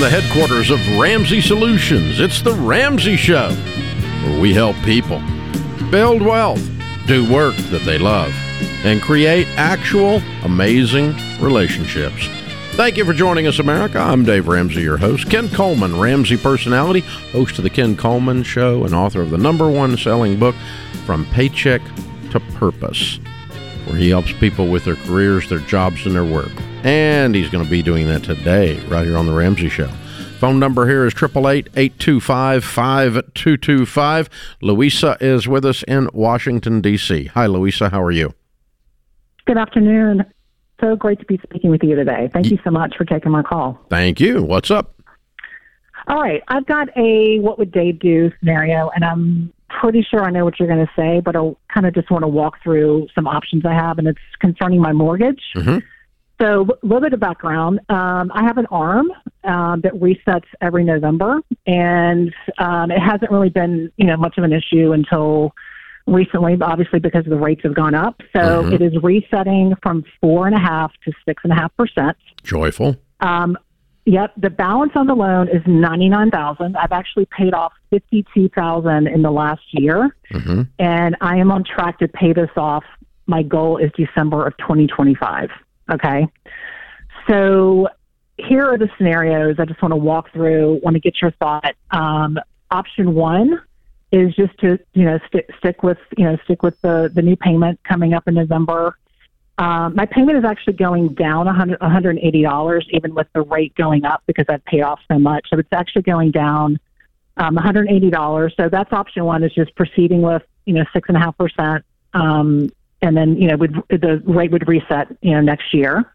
the headquarters of Ramsey Solutions. It's the Ramsey Show, where we help people build wealth, do work that they love, and create actual amazing relationships. Thank you for joining us, America. I'm Dave Ramsey, your host. Ken Coleman, Ramsey personality, host of The Ken Coleman Show, and author of the number one selling book, From Paycheck to Purpose, where he helps people with their careers, their jobs, and their work. And he's going to be doing that today, right here on The Ramsey Show. Phone number here is 888-825-5225. Louisa is with us in Washington, D.C. Hi, Louisa. How are you? Good afternoon. So great to be speaking with you today. Thank you so much for taking my call. Thank you. What's up? All right. I've got a what would Dave do scenario, and I'm pretty sure I know what you're going to say, but I kind of just want to walk through some options I have, and it's concerning my mortgage. Mm-hmm. So, a little bit of background. Um, I have an arm um, that resets every November, and um, it hasn't really been, you know, much of an issue until recently, obviously because the rates have gone up. So Mhm. it is resetting from four and a half to six and a half percent. Joyful. Um, yep, the balance on the loan is ninety nine thousand. I've actually paid off fifty two thousand in the last year, Mm-hmm. and I am on track to pay this off. My goal is December of twenty twenty five. Okay, so here are the scenarios. I just want to walk through. Want to get your thought. Um, option one is just to you know stick stick with you know stick with the the new payment coming up in November. Um, my payment is actually going down $100, $180, even with the rate going up because I've paid off so much. So it's actually going down um, $180. So that's option one is just proceeding with, you know, 6.5%. Um, and then, you know, would, the rate would reset, you know, next year.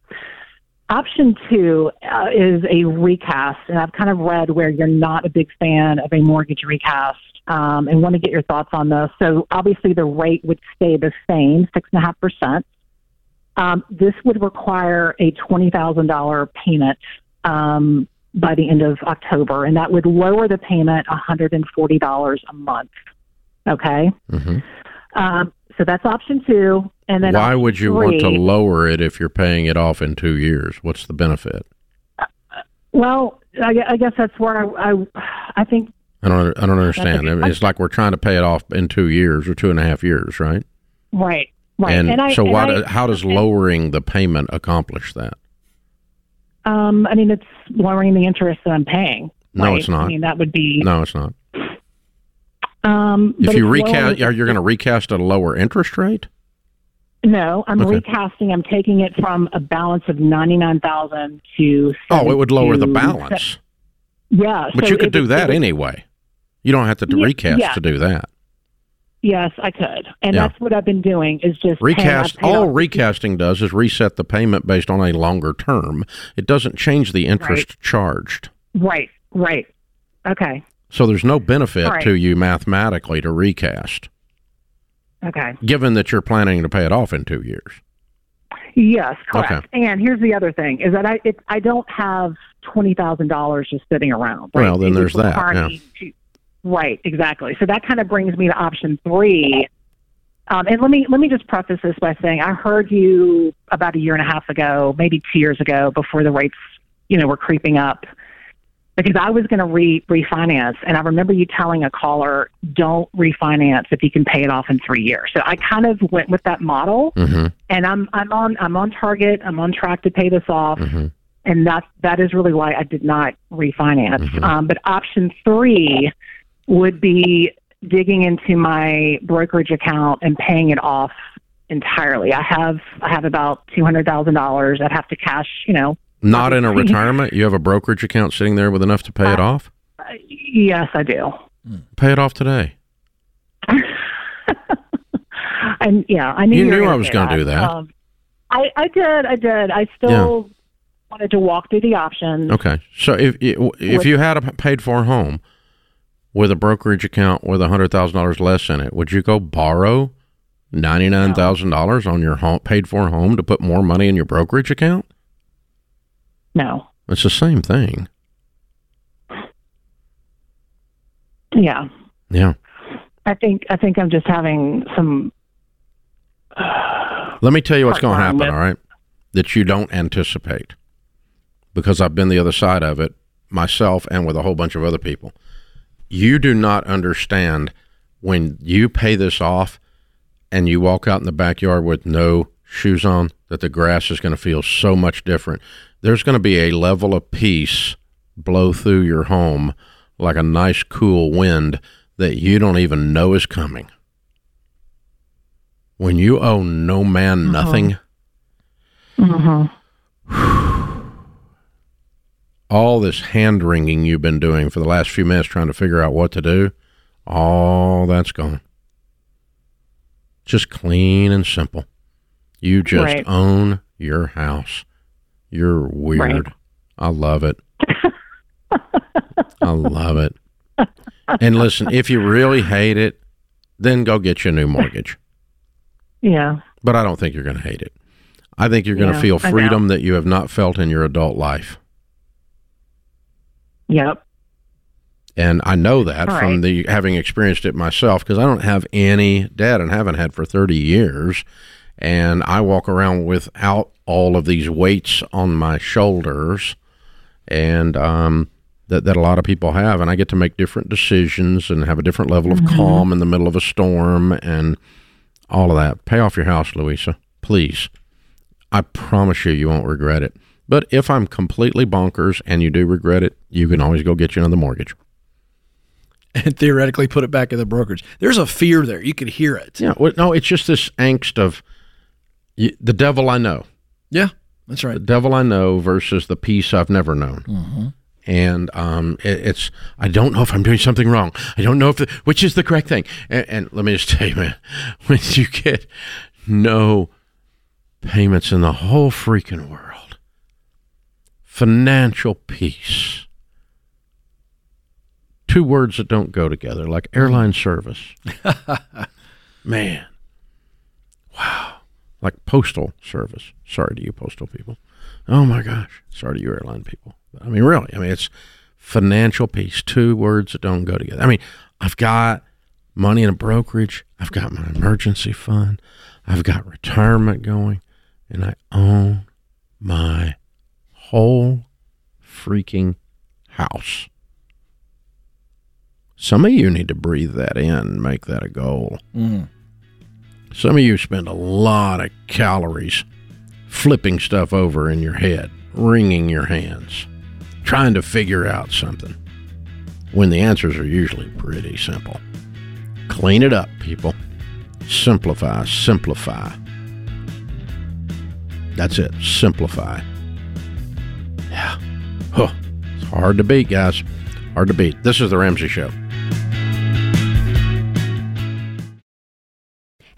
Option two uh, is a recast. And I've kind of read where you're not a big fan of a mortgage recast um, and want to get your thoughts on this. So obviously the rate would stay the same, 6.5%. Um, this would require a $20,000 payment um, by the end of October, and that would lower the payment $140 a month. Okay? Mm-hmm. Um, so that's option two. And then Why would you want to lower it if you're paying it off in two years? What's the benefit? Well, I, I guess that's where I, I, I think, I don't. I don't understand. I it's like we're trying to pay it off in two years or two and a half years, right? right, right. And, I, so, and what? I- how does lowering the payment accomplish that? Um, I mean, it's lowering the interest that I'm paying. No, right? it's not. I mean, that would be. No, it's not. Um, If you recast, lowering- are you going to recast at a lower interest rate? No, I'm Okay. recasting. I'm taking it from a balance of ninety nine thousand to. Oh, it would lower the 72 balance. Yeah, But so you could it do that it anyway. You don't have to Yeah, recast yeah. to do that. Yes, I could, and Yeah. that's what I've been doing. Is just paying- Recast. I've All off- recasting does is reset the payment based on a longer term. It doesn't change the interest charged. Right, right. Okay, So there's no benefit right. to you mathematically to recast, okay. given that you're planning to pay it off in two years. Yes, correct. Okay. And here's the other thing: is that I it, I don't have twenty thousand dollars just sitting around. Right? Well, then It there's that, yeah. to- right, exactly. So that kind of brings me to option three. Um, and let me let me just preface this by saying I heard you about a year and a half ago, maybe two years ago, before the rates, you know, were creeping up. Because I was going to re- refinance, and I remember you telling a caller, "Don't refinance if you can pay it off in three years." So I kind of went with that model Mm-hmm. and I'm I'm on I'm on target. I'm on track to pay this off, Mhm. and that that is really why I did not refinance. Mhm. Um, but option three would be digging into my brokerage account and paying it off entirely. I have I have about two hundred thousand dollars. I'd have to cash, you know. Not in a retirement. You have a brokerage account sitting there with enough to pay it Uh, off. Uh, yes, I do. Pay it off today. and yeah, I knew You you, knew I was gonna do that. Um, I I did. I did. I still wanted to walk through the options. Okay. So if if With- you had a paid for home with a brokerage account with a hundred thousand dollars less in it, would you go borrow ninety nine thousand dollars on your home paid for home to put more money in your brokerage account? No. It's the same thing. Yeah. Yeah. I think I think I'm just having some. Uh, Let me tell you what's going to happen, all right? That you don't anticipate. Because I've been the other side of it myself and with a whole bunch of other people. You do not understand when you pay this off and you walk out in the backyard with no shoes on that the grass is going to feel so much different. There's going to be a level of peace blow through your home like a nice cool wind that you don't even know is coming. When you owe no man uh-huh. nothing, mm-hmm. All this hand wringing you've been doing for the last few minutes trying to figure out what to do, all that's gone. Just clean and simple. You just Right. own your house. You're weird. Right. I love it. I love it. And listen, if you really hate it, then go get you a new mortgage. Yeah. But I don't think you're going to hate it. I think you're going to Yeah, feel freedom that you have not felt in your adult life. Yep. And I know that All from right. the having experienced it myself because I don't have any debt and haven't had for 30 years. And I walk around without all of these weights on my shoulders and um, that, that a lot of people have. And I get to make different decisions and have a different level of Mm-hmm. calm in the middle of a storm and all of that. Pay off your house, Louisa, please. I promise you, you won't regret it. But if I'm completely bonkers and you do regret it, you can always go get you another mortgage. and theoretically put it back in the brokerage. There's a fear there. You could hear it. Yeah, well, no, it's just this angst of the devil I know, Yeah, that's right. the devil I know versus the peace I've never known. And um, it, it's I don't know if I'm doing something wrong. I don't know if the, which is the correct thing. And, and let me just tell you, man, when you get no payments in the whole freaking world, financial peace. Two words that don't go together, like airline service. Man, wow. like postal service. Sorry to you, postal people. Oh my gosh. Sorry to you, airline people. I mean, really. I mean, it's financial peace. Two words that don't go together. I mean, I've got money in a brokerage. I've got my emergency fund. I've got retirement going, and I own my whole freaking house. Some of you need to breathe that in and make that a goal. Mm. Some of you spend a lot of calories flipping stuff over in your head, wringing your hands, trying to figure out something when the answers are usually pretty simple. Clean it up, people. Simplify, simplify. That's it. Simplify. Yeah. Huh. It's hard to beat, guys. Hard to beat. This is The Ramsey Show.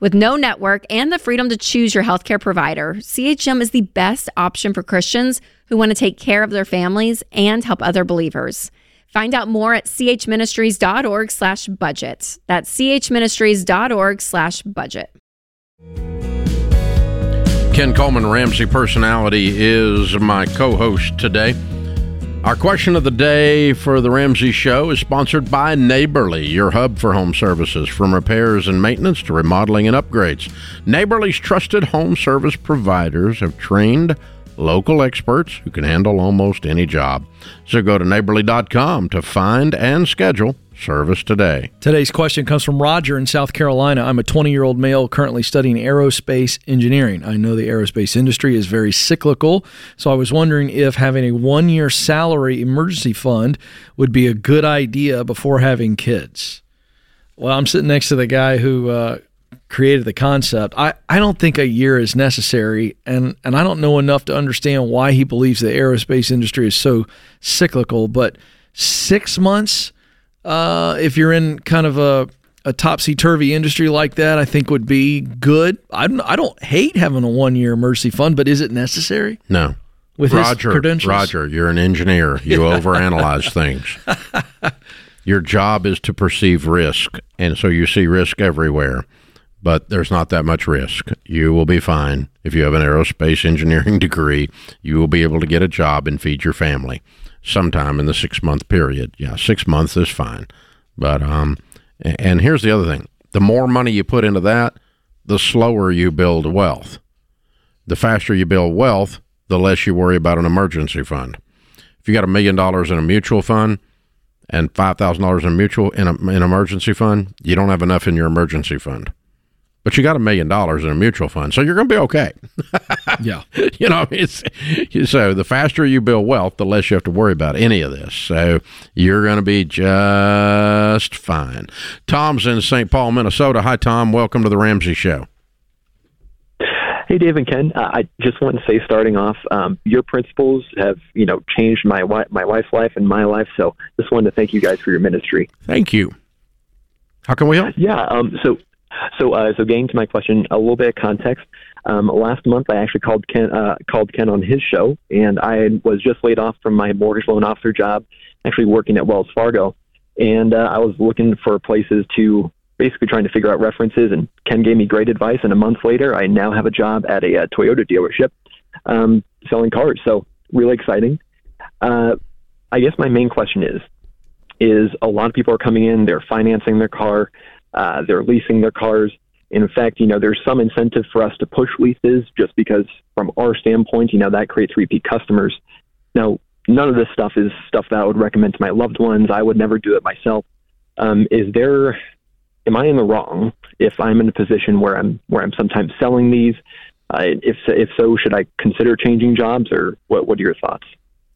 With no network and the freedom to choose your healthcare provider, CHM is the best option for Christians who want to take care of their families and help other believers. Find out more at chministries.org slash budget. That's chministries.org slash budget. Ken Coleman, Ramsey Personality, is my co host today. Our question of the day for the Ramsey Show is sponsored by Neighborly, your hub for home services, from repairs and maintenance to remodeling and upgrades. Neighborly's trusted home service providers have trained local experts who can handle almost any job. So go to neighborly.com to find and schedule service today. Today's question comes from Roger in South Carolina. I'm a 20 year old male currently studying aerospace engineering. I know the aerospace industry is very cyclical, so I was wondering if having a one year salary emergency fund would be a good idea before having kids. Well, I'm sitting next to the guy who uh, created the concept. I, I don't think a year is necessary, and, and I don't know enough to understand why he believes the aerospace industry is so cyclical, but six months uh, if you're in kind of a, a topsy turvy industry like that, I think would be good. I don't, I don't hate having a one year emergency fund, but is it necessary No. with his Roger, credentials? Roger, you're an engineer. You overanalyze things. Your job is to perceive risk, and so you see risk everywhere. But there's not that much risk. You will be fine if you have an aerospace engineering degree. You will be able to get a job and feed your family sometime in the six month period. Yeah, six months is fine. But um, and here's the other thing: the more money you put into that, the slower you build wealth. The faster you build wealth, the less you worry about an emergency fund. If you got a million dollars in a mutual fund and five thousand dollars in mutual in an emergency fund, you don't have enough in your emergency fund. But you got a million dollars in a mutual fund, so you're going to be okay. yeah, you know, it's so the faster you build wealth, the less you have to worry about any of this. So you're going to be just fine. Tom's in St. Paul, Minnesota. Hi, Tom. Welcome to the Ramsey Show. Hey, Dave and Ken. Uh, I just want to say, starting off, um, your principles have you know changed my my wife's life and my life. So, just wanted to thank you guys for your ministry. Thank you. How can we help? Yeah. Um, so, so, uh, so, getting to my question, a little bit of context. Um, last month, I actually called Ken uh, called Ken on his show, and I was just laid off from my mortgage loan officer job, actually working at Wells Fargo, and uh, I was looking for places to basically trying to figure out references. And Ken gave me great advice. And a month later, I now have a job at a, a Toyota dealership um, selling cars. So really exciting. Uh, I guess my main question is: is a lot of people are coming in, they're financing their car, uh, they're leasing their cars. In fact, you know, there's some incentive for us to push leases just because, from our standpoint, you know, that creates repeat customers. Now, none of this stuff is stuff that I would recommend to my loved ones. I would never do it myself. Um, is there am I in the wrong if I'm in a position where I'm where I'm sometimes selling these? Uh, if if so, should I consider changing jobs, or what? What are your thoughts?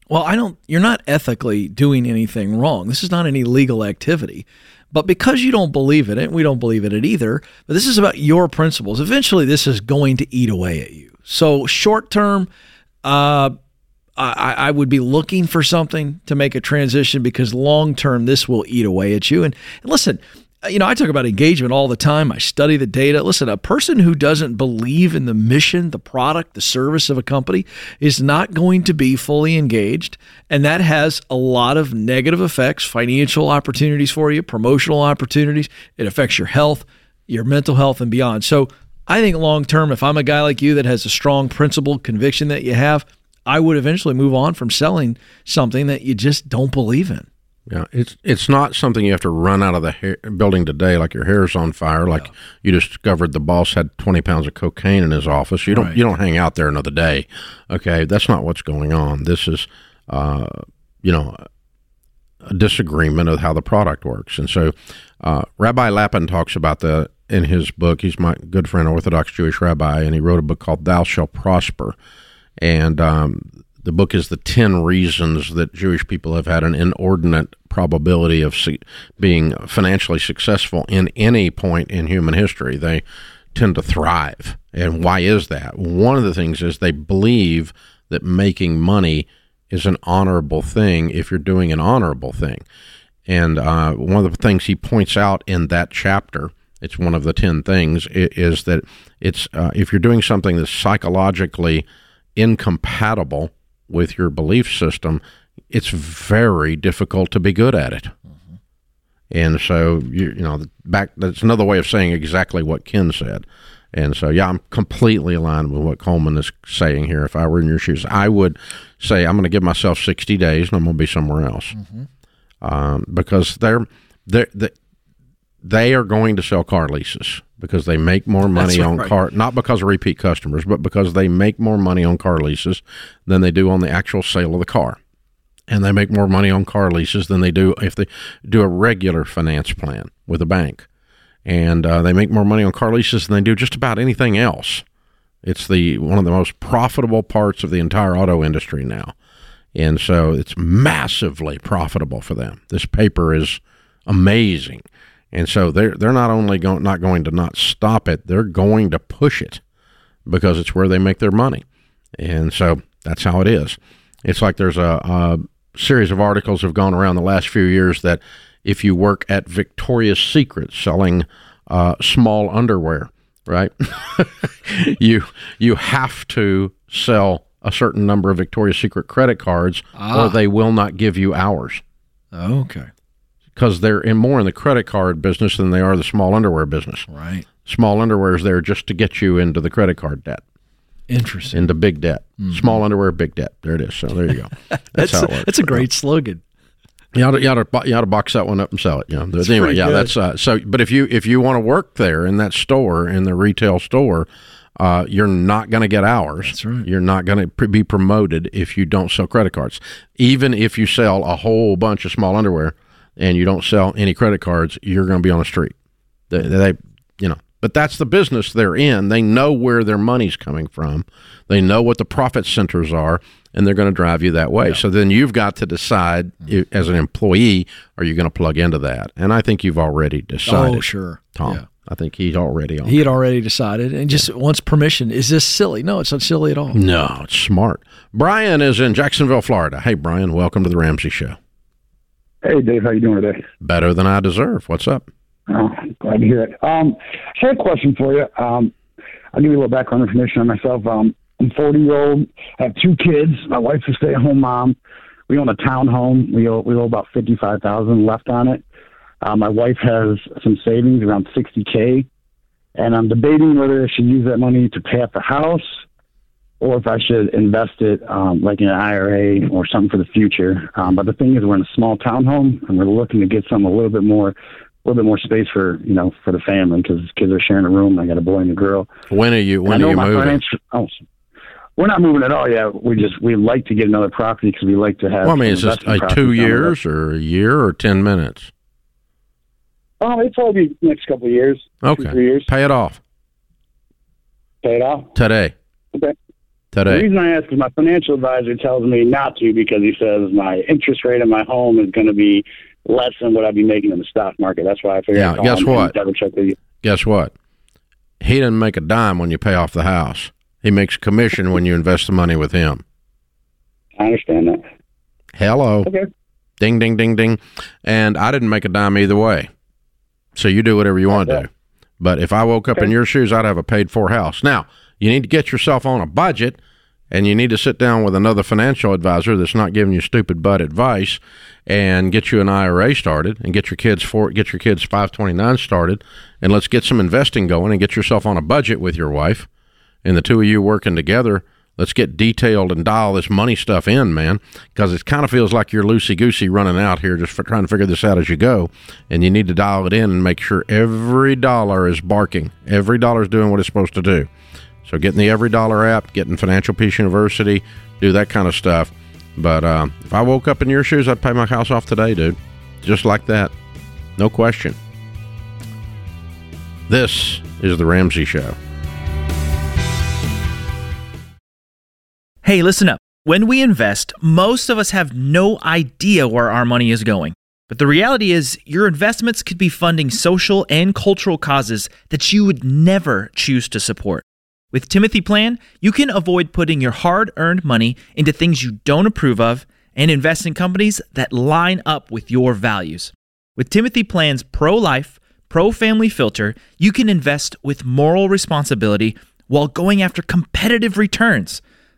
Well, I don't. You're not ethically doing anything wrong. This is not any legal activity. But because you don't believe in it, we don't believe in it either. But this is about your principles. Eventually, this is going to eat away at you. So, short term, uh, I, I, would be looking for something to make a transition because long term, this will eat away at you. And, and listen, Uh, you know, I talk about engagement all the time. I study the data. Listen, a person who doesn't believe in the mission, the product, the service of a company is not going to be fully engaged. And that has a lot of negative effects, financial opportunities for you, promotional opportunities. It affects your health, your mental health, and beyond. So I think long term, if I'm a guy like you that has a strong principle conviction that you have, I would eventually move on from selling something that you just don't believe in. Yeah, it's it's not something you have to run out of the hair, building today like your hair's on fire. Like yeah. you discovered the boss had twenty pounds of cocaine in his office. You don't right. you don't hang out there another day. Okay, that's not what's going on. This is, uh, you know, a disagreement of how the product works. And so, uh, Rabbi Lapin talks about the in his book. He's my good friend, Orthodox Jewish rabbi, and he wrote a book called "Thou Shall Prosper." And um, the book is the 10 reasons that Jewish people have had an inordinate probability of being financially successful in any point in human history. They tend to thrive. And why is that? One of the things is they believe that making money is an honorable thing if you're doing an honorable thing. And uh, one of the things he points out in that chapter, it's one of the 10 things, is that it's uh, if you're doing something that's psychologically incompatible with your belief system, it's very difficult to be good at it. Mm-hmm. And so, you, you know, back that's another way of saying exactly what Ken said. And so, yeah, I'm completely aligned with what Coleman is saying here. If I were in your shoes, I would say I'm going to give myself 60 days and I'm going to be somewhere else. Mm-hmm. Um, because they're, they're, they, they are going to sell car leases because they make more money right, on car not because of repeat customers but because they make more money on car leases than they do on the actual sale of the car. And they make more money on car leases than they do if they do a regular finance plan with a bank. And uh, they make more money on car leases than they do just about anything else. It's the one of the most profitable parts of the entire auto industry now. And so it's massively profitable for them. This paper is amazing and so they're they're not only going not going to not stop it, they're going to push it because it's where they make their money. And so that's how it is. It's like there's a, a series of articles have gone around the last few years that if you work at Victoria's Secret selling uh, small underwear, right? you you have to sell a certain number of Victoria's Secret credit cards, ah. or they will not give you hours. Okay because they're in more in the credit card business than they are the small underwear business. Right. Small underwear is there just to get you into the credit card debt, Interesting. into big debt. Small underwear, big debt. There it is. So there you go. That's, how it works. that's a great slogan. You ought, to, you, ought to, you ought to box that one up and sell it. You know. Anyway, yeah, good. that's uh, so. But if you if you want to work there in that store in the retail store, uh, you're not going to get hours. That's right. You're not going to pr- be promoted if you don't sell credit cards. Even if you sell a whole bunch of small underwear and you don't sell any credit cards, you're going to be on the street. They, they, you know. But that's the business they're in. They know where their money's coming from. They know what the profit centers are, and they're going to drive you that way. So then you've got to decide, as an employee, are you going to plug into that? And I think you've already decided. Oh, sure. Tom. Yeah. I think he's already on. He had already decided and just wants permission. Is this silly? No, it's not silly at all. no, it's smart. Brian is in Jacksonville, Florida. Hey, Brian, welcome to the Ramsey Show. Hey, Dave, how you doing today? Better than I deserve. What's up? Oh, glad to hear it. Um, I had a question for you. Um, I'll give you a little background information on myself. Um, I'm 40 year old. I have two kids. My wife's a stay at home mom. We own a townhome. We owe we owe about 55,000 left on it. Uh, my wife has some savings around 60k, and I'm debating whether I should use that money to pay off the house or if I should invest it um, like in an IRA or something for the future. Um, but the thing is, we're in a small townhome, and we're looking to get something a little bit more, a little bit more space for you know for the family because kids are sharing a room. I got a boy and a girl. When are you? When are you moving? oh, we're not moving at all yet. We just we like to get another property because we like to have. Well, I mean, is this uh, two down the road. years or a year or ten minutes? Oh, it'll probably be next couple of years. two, Okay, three years. pay it off Pay it off. today. Okay. The reason I ask is my financial advisor tells me not to because he says my interest rate on my home is going to be less than what I'd be making in the stock market. That's why I figured. Yeah, guess what? Double check with you. Guess what? He doesn't make a dime when you pay off the house. He makes a commission when you invest the money with him. I understand that. Hello. Okay. Ding, ding, ding, ding. And I didn't make a dime either way. So you do whatever you want to do. But if I woke up in your shoes, I'd have a paid for house. Now, you need to get yourself on a budget and you need to sit down with another financial advisor that's not giving you stupid butt advice and get you an IRA started and get your kids for get your kids 529 started and let's get some investing going and get yourself on a budget with your wife and the two of you working together let's get detailed and dial this money stuff in man because it kind of feels like you're loosey goosey running out here just trying to figure this out as you go and you need to dial it in and make sure every dollar is barking. Every dollar is doing what it's supposed to do. So getting the EveryDollar app getting financial peace university do that kind of stuff. But uh, if i woke up in your shoes i'd pay my house off today dude. Just like that. No question. This is the ramsey show Hey, listen up. When we invest, most of us have no idea where our money is going. But the reality is, your investments could be funding social and cultural causes that you would never choose to support. With Timothy Plan, you can avoid putting your hard earned money into things you don't approve of and invest in companies that line up with your values. With Timothy Plan's pro life, pro family filter, you can invest with moral responsibility while going after competitive returns.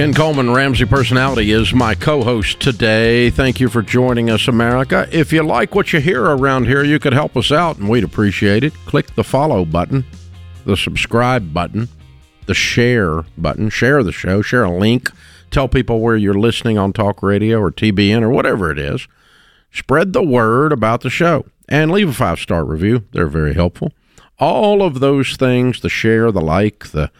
Ken Coleman, Ramsey Personality, is my co host today. Thank you for joining us, America. If you like what you hear around here, you could help us out, and we'd appreciate it. Click the follow button, the subscribe button, the share button. Share the show, share a link. Tell people where you're listening on talk radio or TBN or whatever it is. Spread the word about the show and leave a five star review. They're very helpful. All of those things the share, the like, the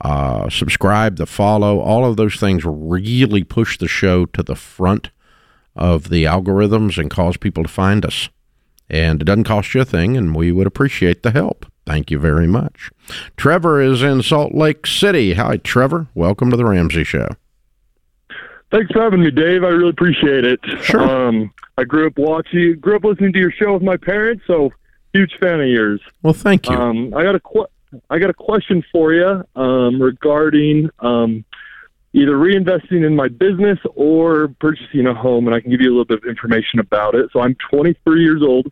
uh, subscribe, the follow, all of those things really push the show to the front of the algorithms and cause people to find us. And it doesn't cost you a thing, and we would appreciate the help. Thank you very much. Trevor is in Salt Lake City. Hi, Trevor. Welcome to the Ramsey Show. Thanks for having me, Dave. I really appreciate it. Sure. Um, I grew up watching, grew up listening to your show with my parents, so huge fan of yours. Well, thank you. Um, I got a qu- I got a question for you um, regarding um, either reinvesting in my business or purchasing a home, and I can give you a little bit of information about it. So I'm 23 years old.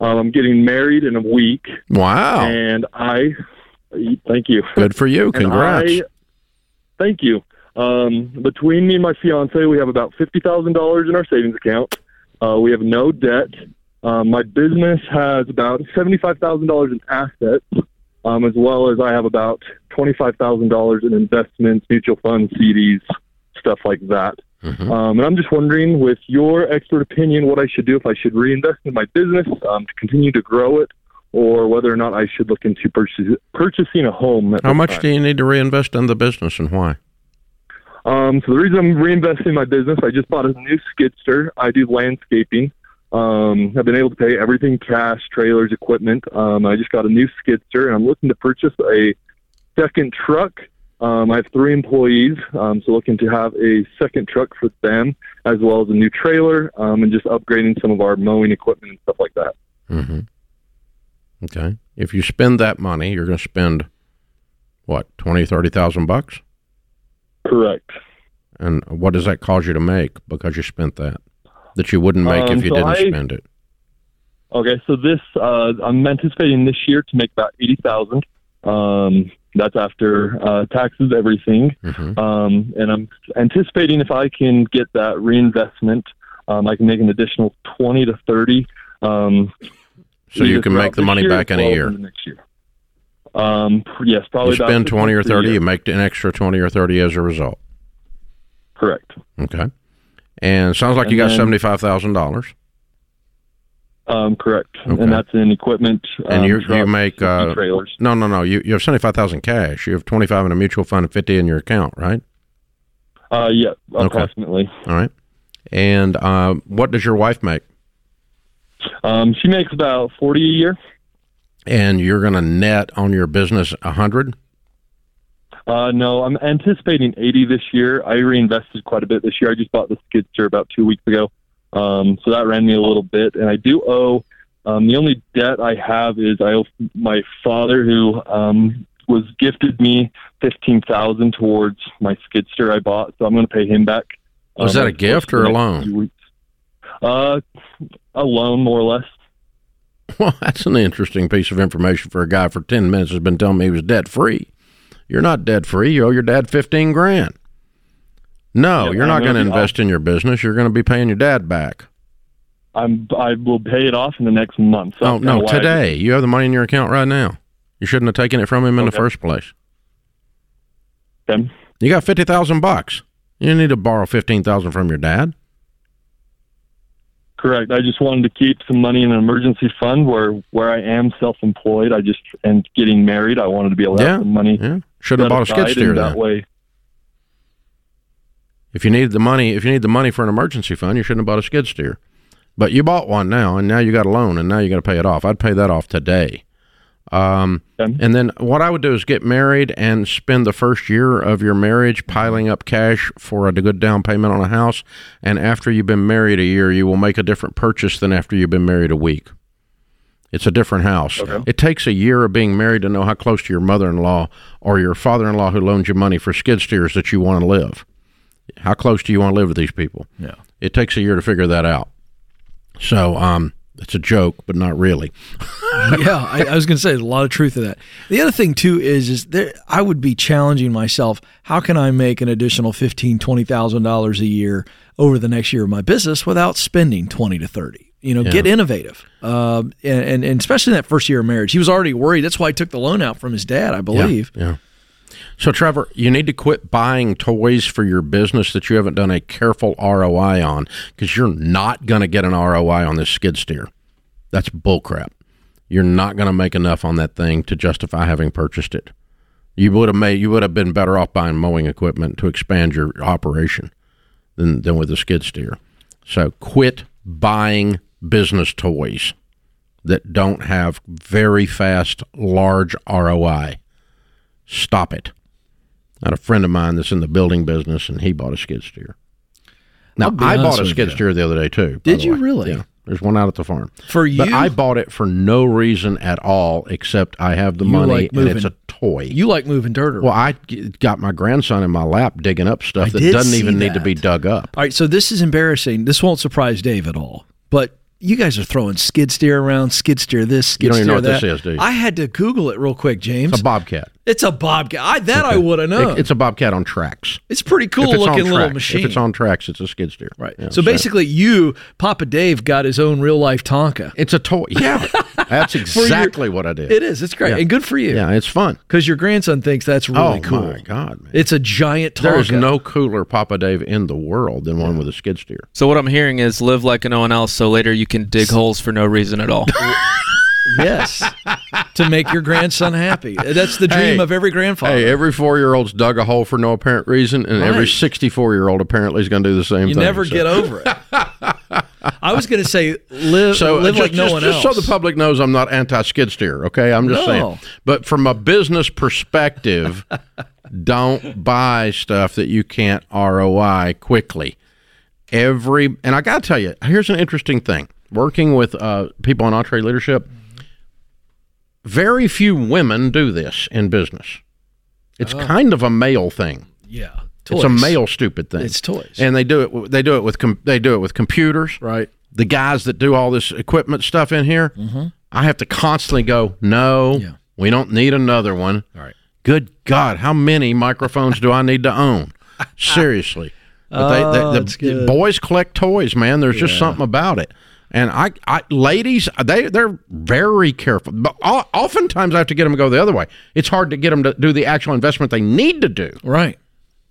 Um, I'm getting married in a week, wow. and I thank you. Good for you. Congrats. I- thank you. Um, between me and my fiance, we have about fifty thousand dollars in our savings account. Uh, we have no debt. Um, my business has about seventy-five thousand dollars in assets, um, as well as I have about twenty-five thousand dollars in investments, mutual funds, CDs, stuff like that. Mhm. Um, and I'm just wondering, with your expert opinion, what I should do if I should reinvest in my business um, to continue to grow it, or whether or not I should look into purchase, purchasing a home. How much time. do you need to reinvest in the business and why? Um, so the reason I'm reinvesting in my business, I just bought a new skidster. I do landscaping. Um, I've been able to pay everything cash, trailers, equipment. Um, I just got a new skidster, and I'm looking to purchase a second truck. Um, I have three employees, um, so looking to have a second truck for them, as well as a new trailer, um, and just upgrading some of our mowing equipment and stuff like that. Mm-hmm. Okay. If you spend that money, you're going to spend what twenty, thirty thousand bucks. Correct. And what does that cause you to make because you spent that that you wouldn't make Um, if you so didn't I- spend it? Okay, so this uh, I'm anticipating this year to make about eighty thousand. Um, that's after uh, taxes, everything. Mhm. Um, and I'm anticipating if I can get that reinvestment, um, I can make an additional twenty to thirty. Um, So you can make the money year back in a year. next year. Um, yes, probably You about spend twenty or months to a thirty, you make an extra twenty or thirty as a result. Correct. Okay. And sounds like you got seventy five thousand dollars. Um, correct. Okay. And that's in equipment. And um, you you make uh, trailers. no no no you you have seventy five thousand cash. You have twenty five in a mutual fund and fifty in your account, right? Uh, yeah, Okay. approximately. All right. And uh, what does your wife make? Um, she makes about forty a year. And you're going to net on your business a hundred. Uh, no, I'm anticipating 80 this year. I reinvested quite a bit this year. I just bought the skidster about two weeks ago. Um, so that ran me a little bit. And I do owe, um, the only debt I have is I owe my father who, um, was gifted me 15,000 towards my skidster I bought. So I'm going to pay him back. Was um, that a over the course gift or a loan? Uh, a loan, more or less. Well, that's an interesting piece of information for a guy for ten minutes has been telling me he was debt free. You're not debt free. You owe your dad fifteen grand. No, Yeah, you're I'm not going to invest in your business. You're going to be paying your dad back. I'm, I will pay it off in the next month. So oh no, today you have the money in your account right now. You shouldn't have taken it from him in the first place. Okay. You got fifty thousand bucks. You need to borrow fifteen thousand from your dad. Correct. I just wanted to keep some money in an emergency fund where where I am self-employed. I just and getting married. I wanted to be able to Yeah, have some money. Yeah, should have bought a skid steer that way. If you needed the money, if you need the money for an emergency fund, you shouldn't have bought a skid steer. But you bought one now, and now you got a loan, and now you got to pay it off. I'd pay that off today. Um, and then what I would do is get married and spend the first year of your marriage piling up cash for a good down payment on a house. And after you've been married a year, you will make a different purchase than after you've been married a week. It's a different house. Okay. It takes a year of being married to know how close to your mother-in-law or your father-in-law who loans you money for skid steers that you want to live. How close do you want to live with these people? Yeah. It takes a year to figure that out. So, um, it's a joke, but not really. yeah, I, I was going to say there's a lot of truth to that. The other thing too is is there I would be challenging myself. How can I make an additional fifteen, twenty thousand dollars a year over the next year of my business without spending twenty to thirty? You know, Yeah. get innovative, um, and, and and especially in that first year of marriage, he was already worried. That's why he took the loan out from his dad, I believe. Yeah. yeah. So, Trevor, you need to quit buying toys for your business that you haven't done a careful ROI on because you're not going to get an ROI on this skid steer. That's bullcrap. You're not going to make enough on that thing to justify having purchased it. You would have made. You would have been better off buying mowing equipment to expand your operation than than with a skid steer. So, quit buying business toys that don't have very fast, large ROI. Stop it. I had a friend of mine that's in the building business, and he bought a skid steer. Now I bought a skid steer the other day too. Did you way. really? Yeah. There's one out at the farm. For you, But I bought it for no reason at all except I have the You money like and it's a toy. you like moving dirt around. well, I got my grandson in my lap digging up stuff I that doesn't even need to be dug up. All right, so this is embarrassing. This won't surprise Dave at all. But you guys are throwing skid steer around, skid steer this, skid You don't even steer know what that. this is, do you? I had to Google it real quick, James. It's a bobcat. It's a bobcat. I, that I would have known. It- it's a bobcat on tracks. it's pretty cool it's looking little machine. If it's on tracks, it's a skid steer. right. Yeah, so basically, you, Papa Dave, got his own real life Tonka. it's a toy. Yeah, that's exactly what I did. It is. It's great Yeah. and good for you. Yeah, it's fun. Because your grandson thinks that's really oh cool. Oh my god, man! It's a giant Tonka. There is no cooler Papa Dave in the world than one with a skid steer. So what I'm hearing is live like no one else, so later you can dig holes for no reason at all. yes to make your grandson happy. That's the dream Hey, of every grandfather. Hey, every four-year-old's dug a hole for no apparent reason, and every sixty-four-year-old apparently is going to do the same you thing. never so. get over it. I was going to say live So live just, like no just- one just else. so the public knows, I'm not anti-skid steer. Okay, I'm just No. saying. But from a business perspective, don't buy stuff that you can't ROI quickly. Every and I got to tell you, here's an interesting thing. Working with uh, people in EntreLeadership, very few women do this in business. It's kind of a male thing. yeah, It's a male stupid thing. It's toys. and they do it. They do it with. Com- they do it with computers right. the guys that do all this equipment stuff in here, I have to constantly go, no, Mm-hmm. Yeah. we don't need another one. All right. Good God, how many microphones do I need to own? Seriously. But they, Oh, they, that's the boys collect toys, man. There's just something about it. And I, I, ladies, they they're very careful. But oftentimes, I have to get them to go the other way. It's hard to get them to do the actual investment they need to do Right.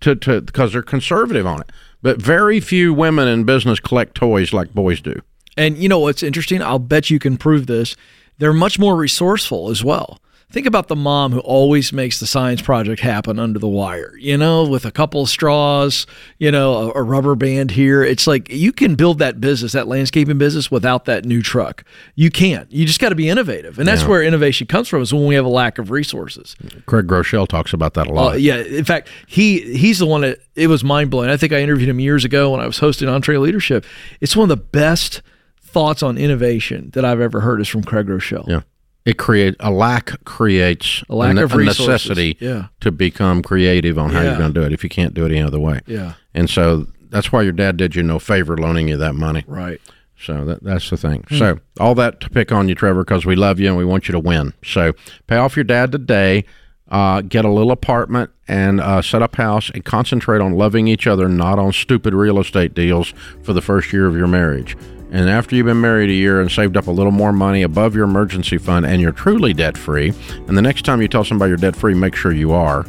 to to because they're conservative on it. But very few women in business collect toys like boys do. And you know what's interesting? I'll bet you can prove this. They're much more resourceful as well. Think about the mom who always makes the science project happen under the wire, you know, with a couple of straws, you know, a, a rubber band here. It's like you can build that business, that landscaping business without that new truck. You can't. You just got to be innovative. And that's where innovation comes from is when we have a lack of resources. Craig Groeschel talks about that a Uh, lot. yeah, in fact, he he's the one that it was mind blowing. I think I interviewed him years ago when I was hosting EntreLeadership. It's one of the best thoughts on innovation that I've ever heard is from Craig Groeschel. Yeah. It create a lack creates A lack ne- of resources. necessity Yeah. to become creative on how Yeah. you're going to do it if you can't do it any other way. Yeah. And so that's why your dad did you no favor loaning you that money. Right. So that that's the thing. So all that to pick on you, Trevor, because we love you and we want you to win. So pay off your dad today. Uh, get a little apartment and uh, set up house and concentrate on loving each other, not on stupid real estate deals for the first year of your marriage. And after you've been married a year and saved up a little more money above your emergency fund and you're truly debt free, and the next time you tell somebody you're debt free, make sure you are.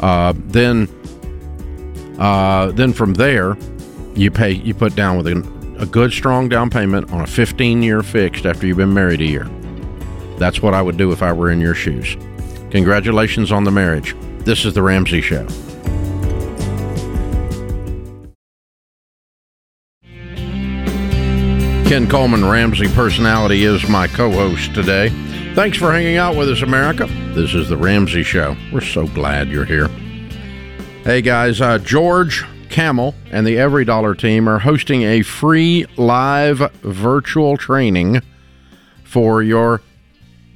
Uh, then, uh, then from there, you pay you put down with a, a good strong down payment on a 15 year fixed after you've been married a year. That's what I would do if I were in your shoes. Congratulations on the marriage. This is the Ramsey Show. Ken Coleman, Ramsey personality, is my co host today. Thanks for hanging out with us, America. This is The Ramsey Show. We're so glad you're here. Hey, guys, uh, George Camel and the EveryDollar team are hosting a free live virtual training for your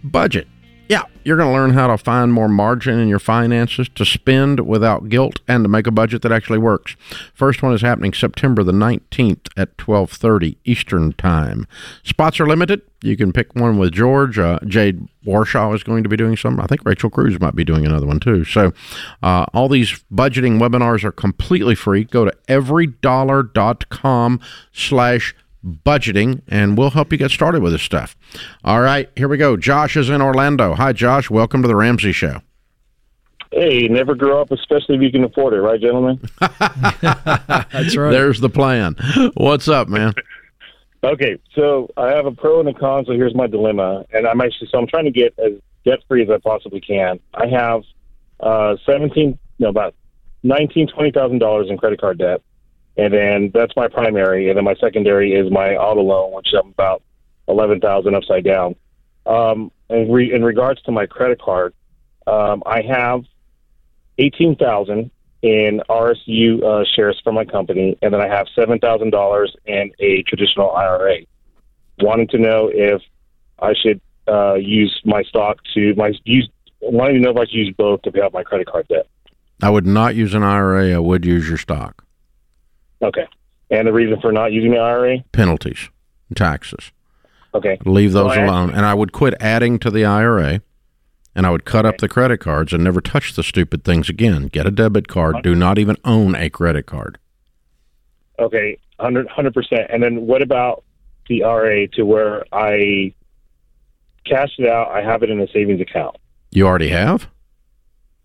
budget. Yeah, you're going to learn how to find more margin in your finances, to spend without guilt, and to make a budget that actually works. First one is happening September the 19th at 12:30 Eastern Time. Spots are limited. You can pick one with George. Uh, Jade Warshaw is going to be doing some. I think Rachel Cruz might be doing another one too. So, uh, all these budgeting webinars are completely free. Go to everydollar.com slash budgeting and we'll help you get started with this stuff. All right, here we go. Josh is in Orlando. Hi, Josh. Welcome to the Ramsey Show. Hey, never grow up, especially if you can afford it, right, gentlemen? That's right. There's the plan. What's up, man? Okay, so I have a pro and a con. So here's my dilemma, and I'm actually so I'm trying to get as debt free as I possibly can. I have uh, seventeen, no, about nineteen, twenty thousand dollars in credit card debt, and then that's my primary, and then my secondary is my auto loan, which I'm about eleven thousand upside down. Um, in, re- in regards to my credit card, um, I have eighteen thousand in RSU uh, shares from my company, and then I have seven thousand dollars in a traditional IRA. Wanting to know if I should uh, use my stock to my use. Wanting to know if I should use both to pay off my credit card debt. I would not use an IRA. I would use your stock. Okay. And the reason for not using the IRA? Penalties, taxes. Okay. Leave those So alone. And I would quit adding to the IRA and I would cut up the credit cards and never touch the stupid things again. Get a debit card. Do not even own a credit card. Okay, 100 percent. And then what about the IRA to where I cashed it out? I have it in a savings account. You already have?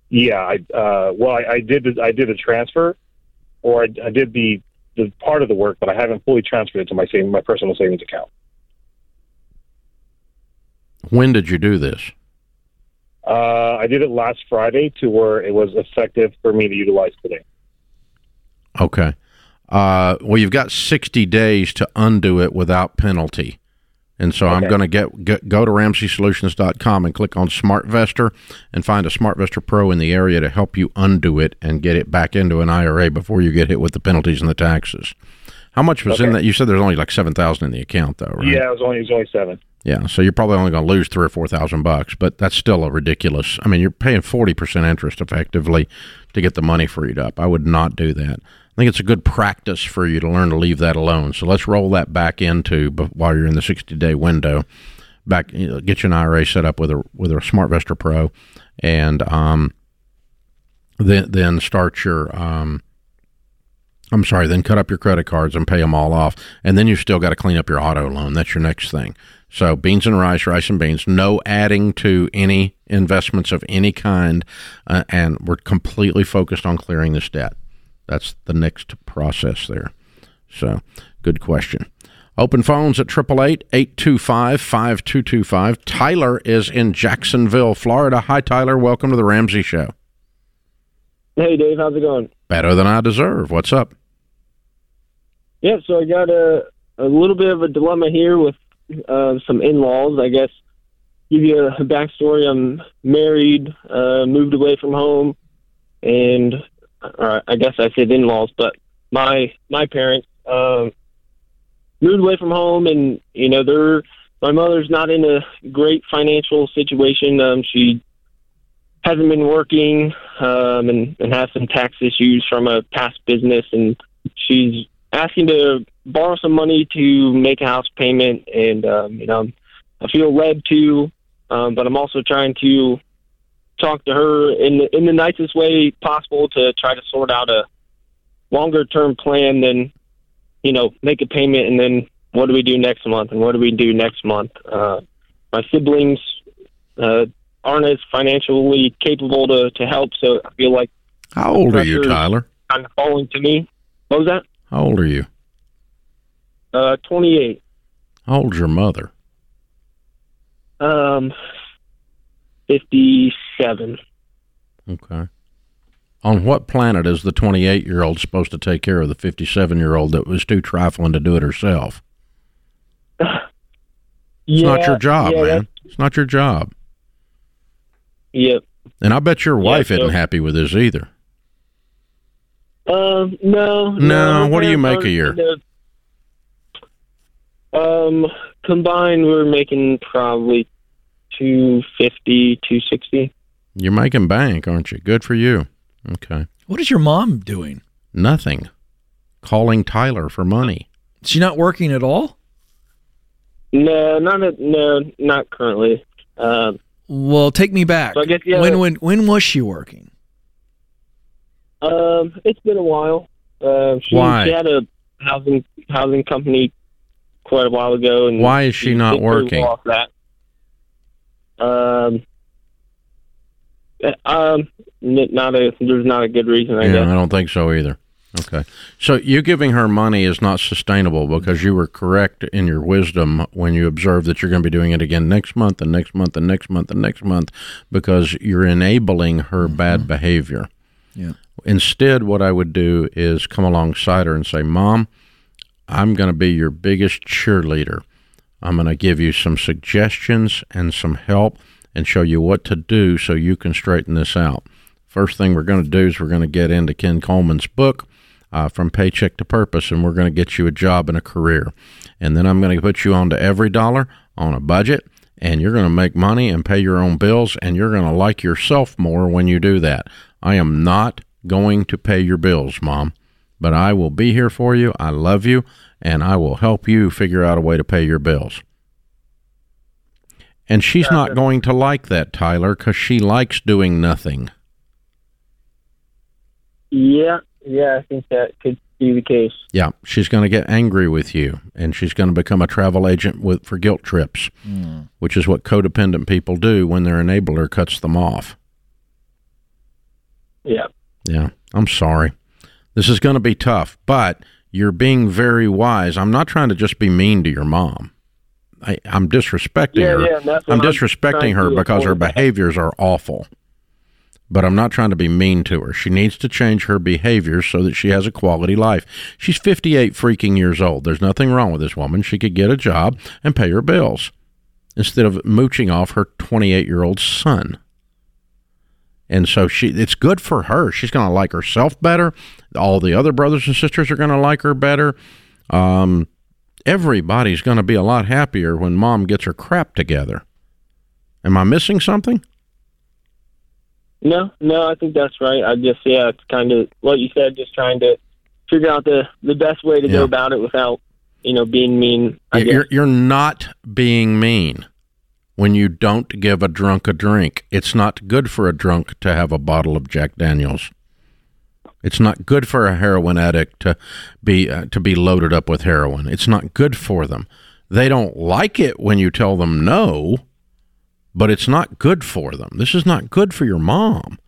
Yeah, I uh, well, I, I did the, I did a transfer, or I, I did the the part of the work, but I haven't fully transferred it to my saving my personal savings account. When did you do this? Uh, I did it last Friday to where it was effective for me to utilize today. Okay. Uh, well, you've got 60 days to undo it without penalty. And so I'm going to get, get go to RamseySolutions.com and click on SmartVestor and find a SmartVestor Pro in the area to help you undo it and get it back into an IRA before you get hit with the penalties and the taxes. How much was in that? You said there's only like seven thousand in the account, though, right? Yeah, it was only it was only seven. Yeah, so you're probably only going to lose three or four thousand bucks, but that's still a ridiculous. I mean, you're paying forty percent interest effectively to get the money freed up. I would not do that. I think it's a good practice for you to learn to leave that alone. So let's roll that back into while you're in the sixty day window. Back, you know, get you an IRA set up with a with a SmartVestor Pro, and um, then then start your um, I'm sorry, then cut up your credit cards and pay them all off. And then you've still got to clean up your auto loan. That's your next thing. So beans and rice, rice and beans, no adding to any investments of any kind. Uh, and we're completely focused on clearing this debt. That's the next process there. So good question. Open phones at 888 825 5225. Tyler is in Jacksonville, Florida. Hi, Tyler. Welcome to the Ramsey Show. Hey, Dave, how's it going? Better than I deserve. What's up? Yeah, so I got a a little bit of a dilemma here with uh, some in-laws. I guess give you a, backstory. I'm married, uh, moved away from home, and or I guess I said in-laws, but my my parents um, moved away from home, and you know they're my mother's not in a great financial situation. Um, she hasn't been working um, and, and has some tax issues from a past business, and she's asking to borrow some money to make a house payment. And um, you know, I feel led to, um, but I'm also trying to talk to her in the, in the nicest way possible to try to sort out a longer term plan than you know make a payment and then what do we do next month and what do we do next month. Uh, my siblings. Uh, aren't as financially capable to, to help. So I feel like How old are you, Tyler? kind of falling to me. What was that? How old are you? Uh, 28. How old's your mother? Um, 57. Okay. On what planet is the 28 year old supposed to take care of the 57 year old that was too trifling to do it herself? It's not your job, yeah, man. It's not your job. Yep. And I bet your wife so- isn't happy with this either. Um, no. No, her what do you make a year? Um, combined, we're making probably 250, 260. You're making bank, aren't you? Good for you. Okay. What is your mom doing? Nothing. Calling Tyler for money. She not working at all? No, not a, no, not currently. Um, Well, take me back. So I guess, yeah. when when when was she working? Um, it's been a while. Uh, she, Why? she had a housing housing company quite a while ago, and Why is she not working? off that. Um, um, not a there's not a good reason. I Yeah, guess. I don't think so either. Okay. So you giving her money is not sustainable because you were correct in your wisdom when you observed that you're going to be doing it again next month and next month and next month and next month because you're enabling her bad behavior. Yeah. Instead, what I would do is come alongside her and say, Mom, I'm going to be your biggest cheerleader. I'm going to give you some suggestions and some help and show you what to do so you can straighten this out. First thing we're going to do is we're going to get into Ken Coleman's book, uh, From Paycheck to Purpose, and we're going to get you a job and a career. And then I'm going to put you onto EveryDollar on a budget, and you're going to make money and pay your own bills, and you're going to like yourself more when you do that. I am not going to pay your bills, Mom, but I will be here for you. I love you, and I will help you figure out a way to pay your bills. And she's not going to like that, Tyler, because she likes doing nothing. Yeah, yeah, I think that could be the case. Yeah, she's going to get angry with you, and she's going to become a travel agent with for guilt trips, Mm. which is what codependent people do when their enabler cuts them off. Yeah. Yeah, I'm sorry. This is going to be tough, but you're being very wise. I'm not trying to just be mean to your mom. I, I'm disrespecting Yeah, her. yeah, I'm I'm disrespecting her because her behaviors are awful. But I'm not trying to be mean to her. She needs to change her behaviors so that she has a quality life. She's 58 freaking years old. There's nothing wrong with this woman. She could get a job and pay her bills instead of mooching off her 28 year old son. And so she it's good for her. She's going to like herself better. All the other brothers and sisters are going to like her better. Um, everybody's going to be a lot happier when mom gets her crap together. Am I missing something? No, no, I think that's right. I just, yeah, it's kind of what you said, just trying to figure out the the best way to Yeah. go about it without, you know, being mean. I You're- guess. You're, you're not being mean when you don't give a drunk a drink. It's not good for a drunk to have a bottle of Jack Daniels. It's not good for a heroin addict to be uh, to be loaded up with heroin. It's not good for them. They don't like it when you tell them no, but it's not good for them. This is not good for your mom.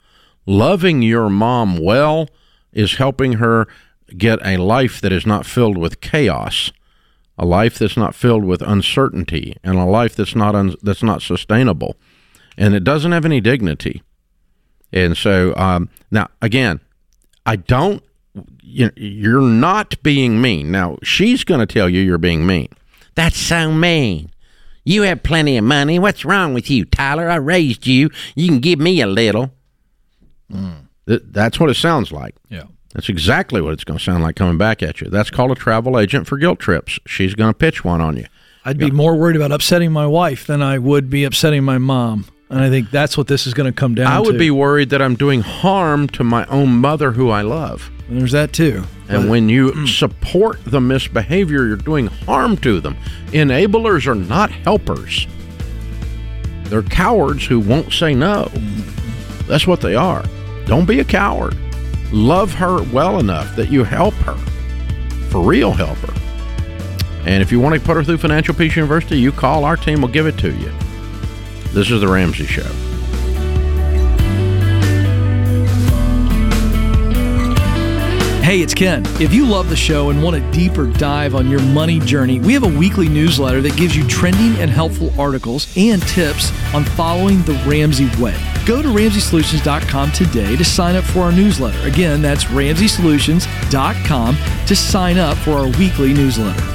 Loving your mom well is helping her get a life that is not filled with chaos a life that's not filled with uncertainty and a life that's not un- that's not sustainable. And it doesn't have any dignity. And so um, now again i don't you you're not being mean. Now she's going to tell you you're being mean. That's so mean. You have plenty of money. What's wrong with you tyler? I raised you. You can give me a little. Th- that's what it sounds like. Yeah. That's exactly what it's going to sound like coming back at you. That's called a travel agent for guilt trips. She's going to pitch one on you. I'd be more worried about upsetting my wife than I would be upsetting my mom. And I think that's what this is going to come down to. I would be worried that I'm doing harm to my own mother who I love. And there's that too. And when you mm. support the misbehavior, you're doing harm to them. Enablers are not helpers. They're cowards who won't say no. Mm-hmm. That's what they are. Don't be a coward. Love her well enough that you help her. For real, help her. And if you want to put her through Financial Peace University, you call our team, we'll give it to you. This is The Ramsey Show. Hey, it's Ken. If you love the show and want a deeper dive on your money journey, we have a weekly newsletter that gives you trending and helpful articles and tips on following the Ramsey way. Go to RamseySolutions.com today to sign up for our newsletter. Again, that's RamseySolutions.com to sign up for our weekly newsletter.